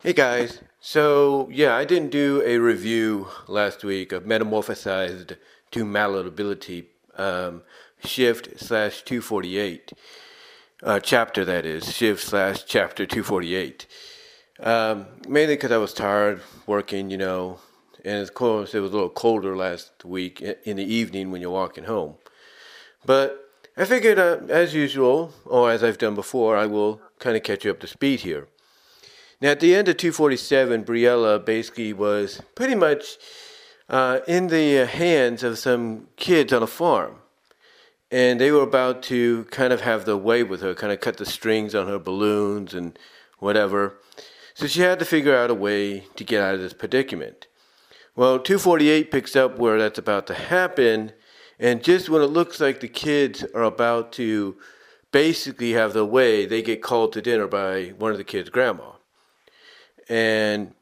Hey guys, so yeah, I didn't do a review last week of Metamorphosized to Malleability um, Shift slash 248, uh, chapter that is, Shift slash chapter 248. Um, mainly because I was tired working, you know, and of course it was a little colder last week in the evening when you're walking home. But I figured, uh, as usual, or as I've done before, I will kind of catch you up to speed here. Now, at the end of 247, Briella basically was pretty much uh, in the hands of some kids on a farm. And they were about to kind of have the way with her, kind of cut the strings on her balloons and whatever. So she had to figure out a way to get out of this predicament. Well, 248 picks up where that's about to happen. And just when it looks like the kids are about to basically have the way, they get called to dinner by one of the kids' grandma and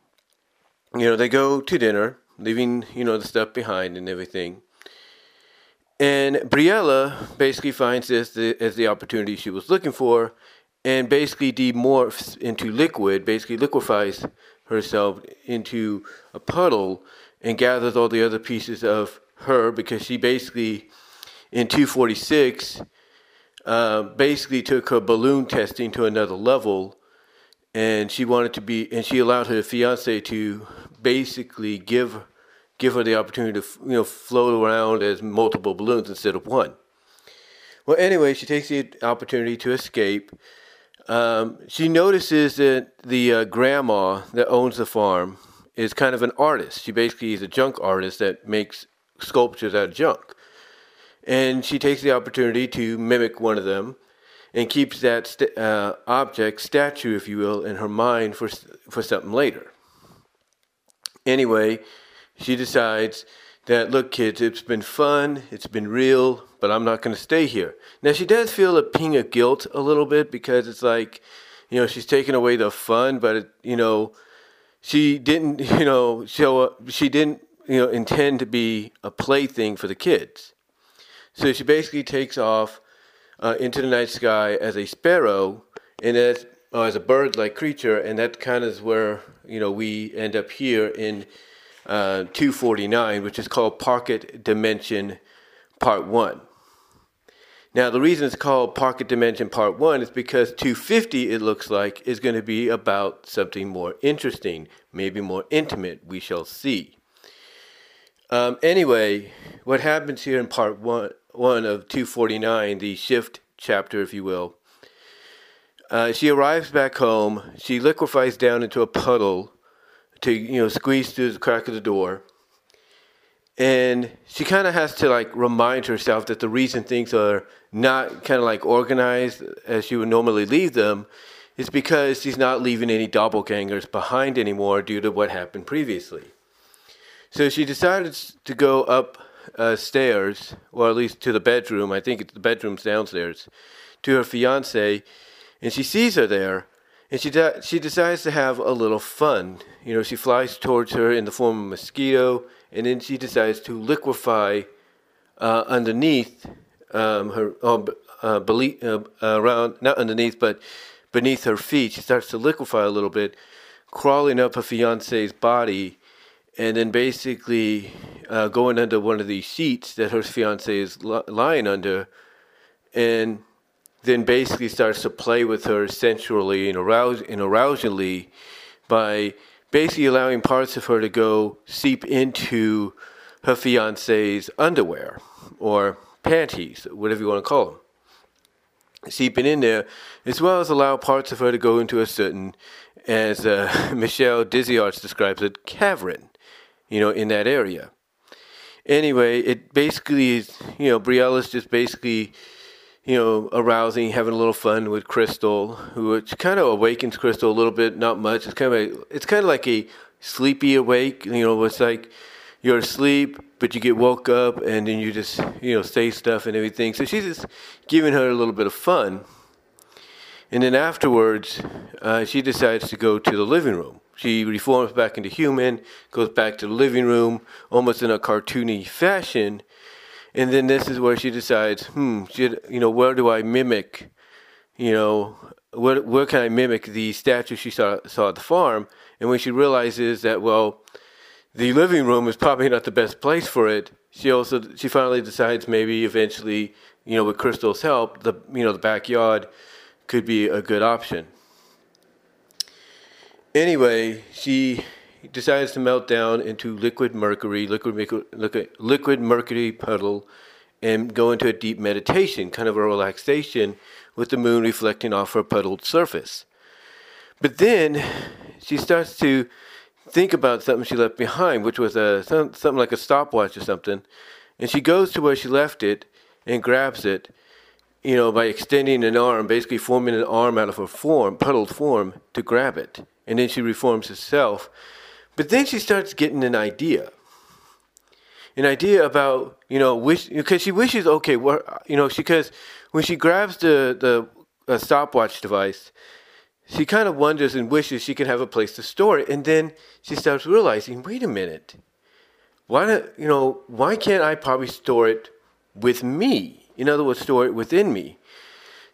you know they go to dinner, leaving you know the stuff behind and everything. And Briella basically finds this the, as the opportunity she was looking for, and basically demorphs into liquid, basically liquefies herself into a puddle, and gathers all the other pieces of her because she basically, in 246, uh, basically took her balloon testing to another level and she wanted to be, and she allowed her fiance to basically give give her the opportunity to you know float around as multiple balloons instead of one. Well, anyway, she takes the opportunity to escape. Um, she notices that the uh, grandma that owns the farm is kind of an artist. She basically is a junk artist that makes sculptures out of junk. And she takes the opportunity to mimic one of them and keeps that st- uh, object, statue, if you will, in her mind for, for something later. Anyway, she decides that, look, kids, it's been fun, it's been real, but I'm not going to stay here. Now, she does feel a ping of guilt a little bit because it's like, you know, she's taking away the fun, but, it, you know, she didn't, you know, show up, she didn't, you know, intend to be a plaything for the kids. So she basically takes off uh, into the night sky as a sparrow, and as, uh, as a bird-like creature, and that kind of is where you know we end up here in uh, 249, which is called Pocket Dimension Part One. Now, the reason it's called Pocket Dimension Part 1 is because 250, it looks like, is going to be about something more interesting, maybe more intimate. We shall see. Um, anyway, what happens here in Part 1, 1 of 249, the shift chapter, if you will. Uh, she arrives back home. She liquefies down into a puddle to, you know, squeeze through the crack of the door. And she kind of has to like remind herself that the reason things are not kind of like organized as she would normally leave them is because she's not leaving any doppelgangers behind anymore due to what happened previously. So she decided to go up uh, stairs, or at least to the bedroom. I think it's the bedroom's downstairs, to her fiance, and she sees her there, and she de- she decides to have a little fun. You know, she flies towards her in the form of a mosquito, and then she decides to liquefy uh, underneath um, her, uh, belie- uh, around not underneath, but beneath her feet. She starts to liquefy a little bit, crawling up her fiance's body and then basically uh, going under one of these sheets that her fiance is li- lying under, and then basically starts to play with her sensually and, and arousingly by basically allowing parts of her to go seep into her fiance's underwear or panties, whatever you want to call them. Seeping in there, as well as allow parts of her to go into a certain, as uh, Michelle Dezzie Arts describes it, cavern you know, in that area. Anyway, it basically is, you know, Briella's just basically, you know, arousing, having a little fun with Crystal, which kind of awakens Crystal a little bit, not much. It's kind of a, it's kind of like a sleepy awake, you know, it's like you're asleep, but you get woke up and then you just, you know, say stuff and everything. So she's just giving her a little bit of fun. And then afterwards, uh, she decides to go to the living room. She reforms back into human, goes back to the living room, almost in a cartoony fashion. And then this is where she decides, hmm, should, you know, where do I mimic, you know, what where can I mimic the statue she saw saw at the farm? And when she realizes that well, the living room is probably not the best place for it, she also she finally decides maybe eventually you know with Crystal's help the you know the backyard could be a good option. Anyway, she decides to melt down into liquid mercury, liquid, liquid, liquid mercury puddle, and go into a deep meditation, kind of a relaxation, with the moon reflecting off her puddled surface. But then she starts to think about something she left behind, which was a something like a stopwatch or something, and she goes to where she left it and grabs it, you know, by extending an arm, basically forming an arm out of her form, puddled form, to grab it, and then she reforms herself. But then she starts getting an idea. An idea about you know wish because she wishes okay what you know because when she grabs the the stopwatch device she kind of wonders and wishes she can have a place to store it. And then she starts realizing wait a minute. Why don't you know why can't i probably store it with me? In other words store it within me.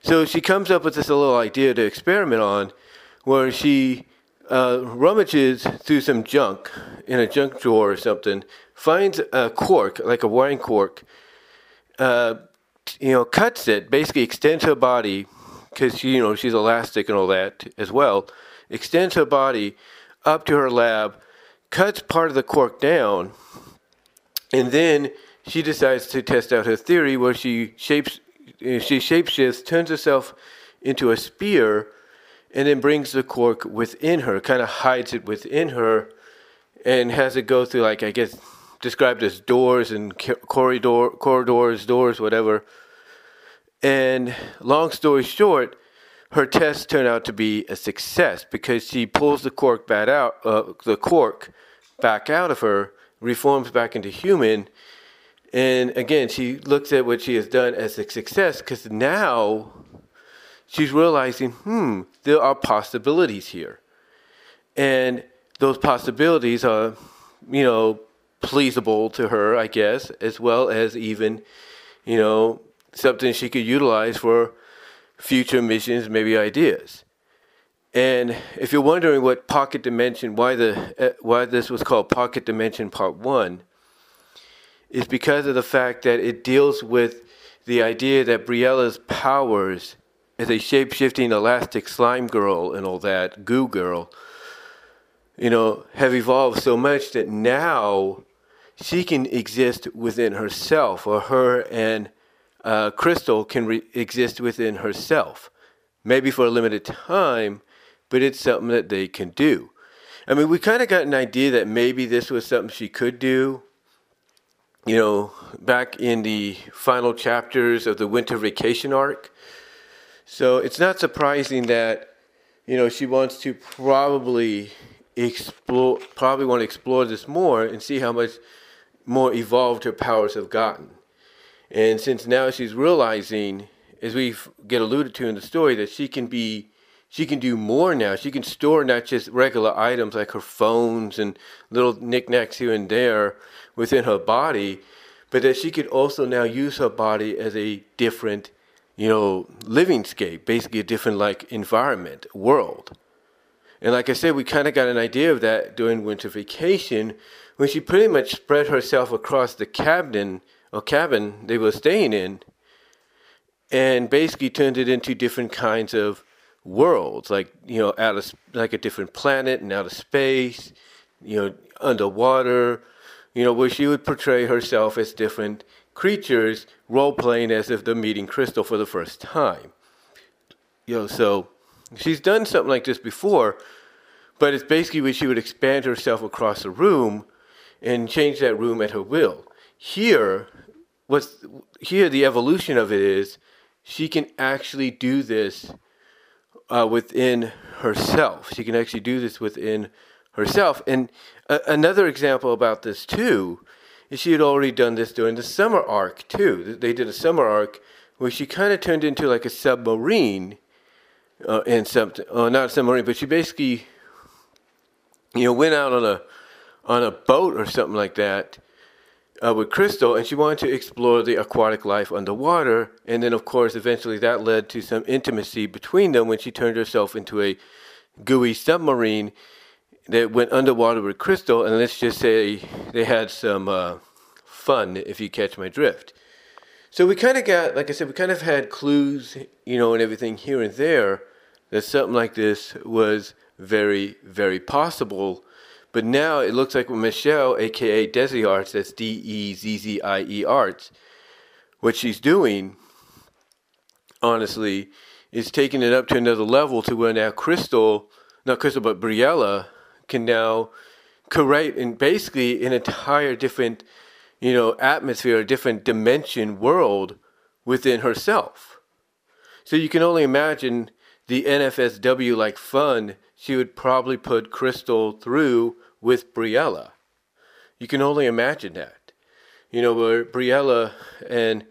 So she comes up with this little idea to experiment on where she uh, rummages through some junk in a junk drawer or something finds a cork, like a wine cork, uh, you know, cuts it, basically extends her body, because, you know, she's elastic and all that as well, extends her body up to her lab, cuts part of the cork down, and then she decides to test out her theory where she shapes, she shapeshifts, turns herself into a spear, and then brings the cork within her, kind of hides it within her, and has it go through, like, I guess, described as doors and corridor, corridors, doors, whatever. And long story short, her test turned out to be a success because she pulls the cork back out, uh, the cork back out of her, reforms back into human, and again she looks at what she has done as a success because now she's realizing, hmm, there are possibilities here, and those possibilities are, you know, pleasable to her, I guess, as well as even, you know, something she could utilize for future missions, maybe ideas. And if you're wondering what Pocket Dimension, why the uh, why this was called Pocket Dimension Part One, is because of the fact that it deals with the idea that Briella's powers as a shape-shifting elastic slime girl and all that goo girl, you know, have evolved so much that now she can exist within herself, or her and uh, Crystal can re- exist within herself. Maybe for a limited time, but it's something that they can do. I mean, we kind of got an idea that maybe this was something she could do. You know, back in the final chapters of the winter vacation arc. So it's not surprising that, you know, she wants to probably explore, probably want to explore this more and see how much more evolved her powers have gotten. And since now she's realizing, as we get alluded to in the story, that she can be, she can do more now. She can store not just regular items like her phones and little knickknacks here and there within her body, but that she could also now use her body as a different, you know, living scape, basically a different like environment, world. And like I said, we kind of got an idea of that during winter vacation when she pretty much spread herself across the cabin or cabin they were staying in and basically turned it into different kinds of worlds like you know out of like a different planet and out of space you know underwater you know where she would portray herself as different creatures role playing as if they're meeting crystal for the first time you know so she's done something like this before but it's basically where she would expand herself across a room and change that room at her will. Here, what's here the evolution of it is she can actually do this uh, within herself. She can actually do this within herself. And uh, another example about this too is she had already done this during the summer arc too. They did a summer arc where she kind of turned into like a submarine uh, and something. Oh, not a submarine, but she basically, you know, went out on a on a boat or something like that, uh, with Crystal, and she wanted to explore the aquatic life underwater. And then, of course, eventually that led to some intimacy between them when she turned herself into a gooey submarine that went underwater with Crystal. And let's just say they had some uh, fun, if you catch my drift. So we kind of got, like I said, we kind of had clues, you know, and everything here and there that something like this was very, very possible but now it looks like Michelle, aka Dezzie Arts, that's D E Z Z I E Arts, what she's doing, honestly, is taking it up to another level to where now Crystal, not Crystal, but Briella can now create in basically an entire different, you know, atmosphere, a different dimension world within herself. So you can only imagine the NFSW like fun she would probably put Crystal through with Briella. You can only imagine that. You know, where Briella and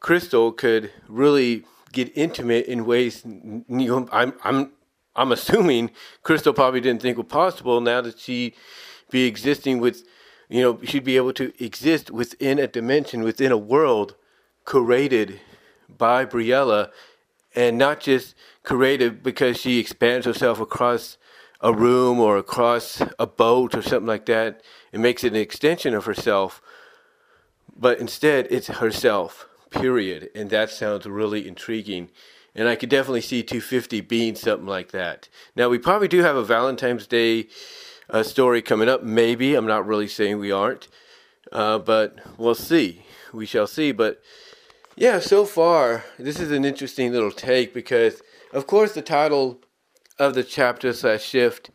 Crystal could really get intimate in ways you know, I'm I'm I'm assuming Crystal probably didn't think were possible now that she be existing with you know, she'd be able to exist within a dimension, within a world created by Briella and not just created because she expands herself across a room or across a boat or something like that and makes it an extension of herself. But instead, it's herself, period. And that sounds really intriguing. And I could definitely see 250 being something like that. Now, we probably do have a Valentine's Day uh, story coming up. Maybe. I'm not really saying we aren't. Uh, but we'll see. We shall see. But yeah, so far, this is an interesting little take because, of course, the title of the chapter slash shift,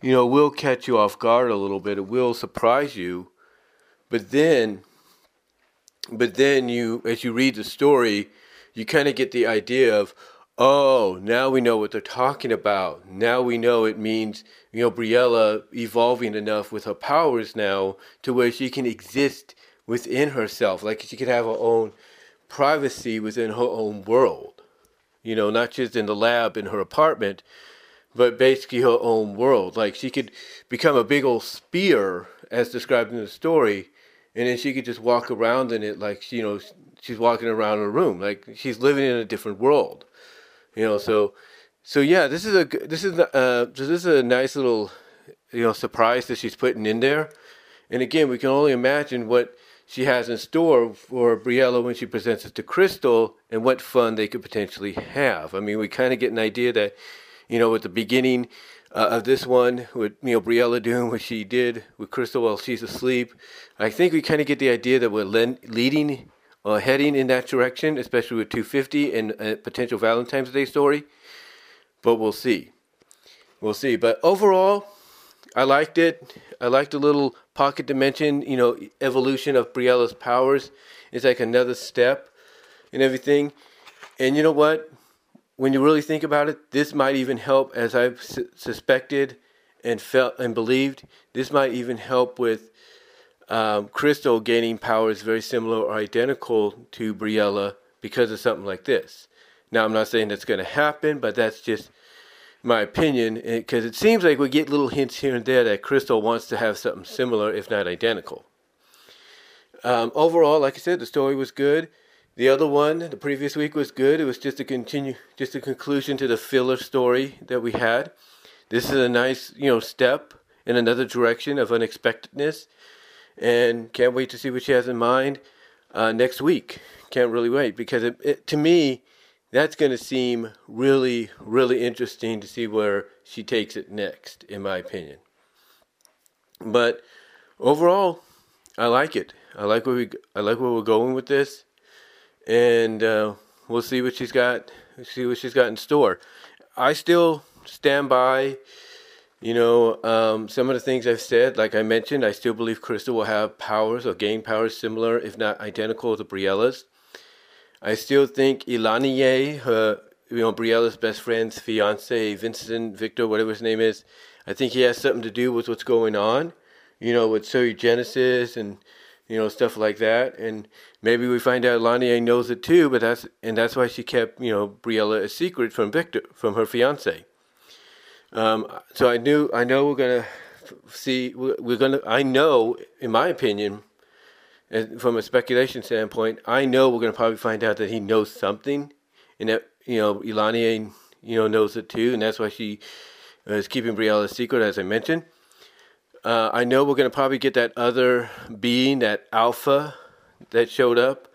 you know, will catch you off guard a little bit. It will surprise you. But then, but then you, as you read the story, you kind of get the idea of, oh, now we know what they're talking about. Now we know it means, you know, Briella evolving enough with her powers now to where she can exist within herself. Like she could have her own privacy within her own world you know, not just in the lab in her apartment, but basically her own world. Like she could become a big old spear, as described in the story, and then she could just walk around in it like you know she's walking around a room, like she's living in a different world. You know, so so yeah, this is a this is uh this is a nice little you know surprise that she's putting in there, and again we can only imagine what she has in store for Briella when she presents it to Crystal and what fun they could potentially have. I mean, we kind of get an idea that, you know, at the beginning uh, of this one, with, you know, Briella doing what she did with Crystal while she's asleep, I think we kind of get the idea that we're leading or uh, heading in that direction, especially with 250 and a potential Valentine's Day story. But we'll see. We'll see. But overall, I liked it. I liked the little pocket dimension, you know, evolution of Briella's powers. It's like another step and everything. And you know what? When you really think about it, this might even help, as I've su- suspected and felt and believed, this might even help with um, Crystal gaining powers very similar or identical to Briella because of something like this. Now, I'm not saying that's going to happen, but that's just my opinion, because it seems like we get little hints here and there that Crystal wants to have something similar, if not identical. Um, overall, like I said, the story was good. The other one, the previous week, was good. It was just a continue, just a conclusion to the filler story that we had. This is a nice, you know, step in another direction of unexpectedness, and can't wait to see what she has in mind uh, next week. Can't really wait because it, it, to me, that's going to seem really, really interesting to see where she takes it next, in my opinion. But overall, I like it. I like where we, I like where we're going with this, and uh, we'll see what she's got. See what she's got in store. I still stand by. You know, um, some of the things I've said, like I mentioned, I still believe Crystal will have powers or gain powers similar, if not identical, to Briella's. I still think Eilanié, her, you know, Briella's best friend's fiance, Vincent Victor, whatever his name is, I think he has something to do with what's going on, you know, with Genesis and, you know, stuff like that. And maybe we find out Eilanié knows it too, but that's, and that's why she kept, you know, Briella a secret from Victor, from her fiance. Um, so I knew, I know we're to see, we're to, I know, in my opinion, from a speculation standpoint, I know we're to probably find out that he knows something, and that you know Ilani, you know, knows it too, and that's why she is keeping Briella secret, as I mentioned. Uh, I know we're to probably get that other being, that Alpha, that showed up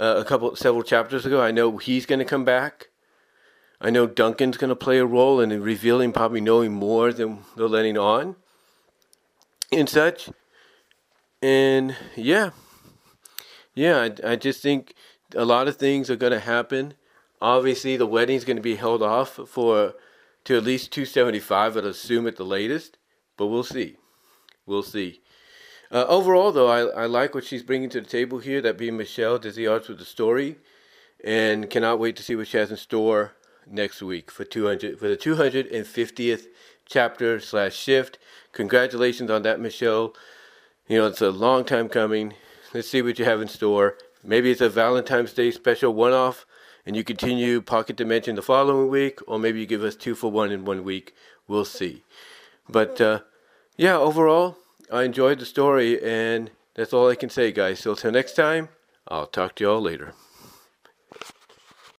uh, a couple, several chapters ago. I know he's to come back. I know Duncan's going to play a role in revealing, probably knowing more than they're letting on, and such. And yeah, yeah, I, I just think a lot of things are going to happen. Obviously, the wedding's going to be held off for to at least 275, I'd assume at the latest, but we'll see. We'll see. Uh, overall, though, I, I like what she's bringing to the table here, that being Michelle Disney Arts with the story, and cannot wait to see what she has in store next week for 200 for the 250th chapter slash shift. Congratulations on that, Michelle. You know, it's a long time coming. Let's see what you have in store. Maybe it's a Valentine's Day special one off and you continue Pocket Dimension the following week, or maybe you give us two for one in one week. We'll see. But uh, yeah, overall, I enjoyed the story, and that's all I can say, guys. So till next time, I'll talk to y'all later.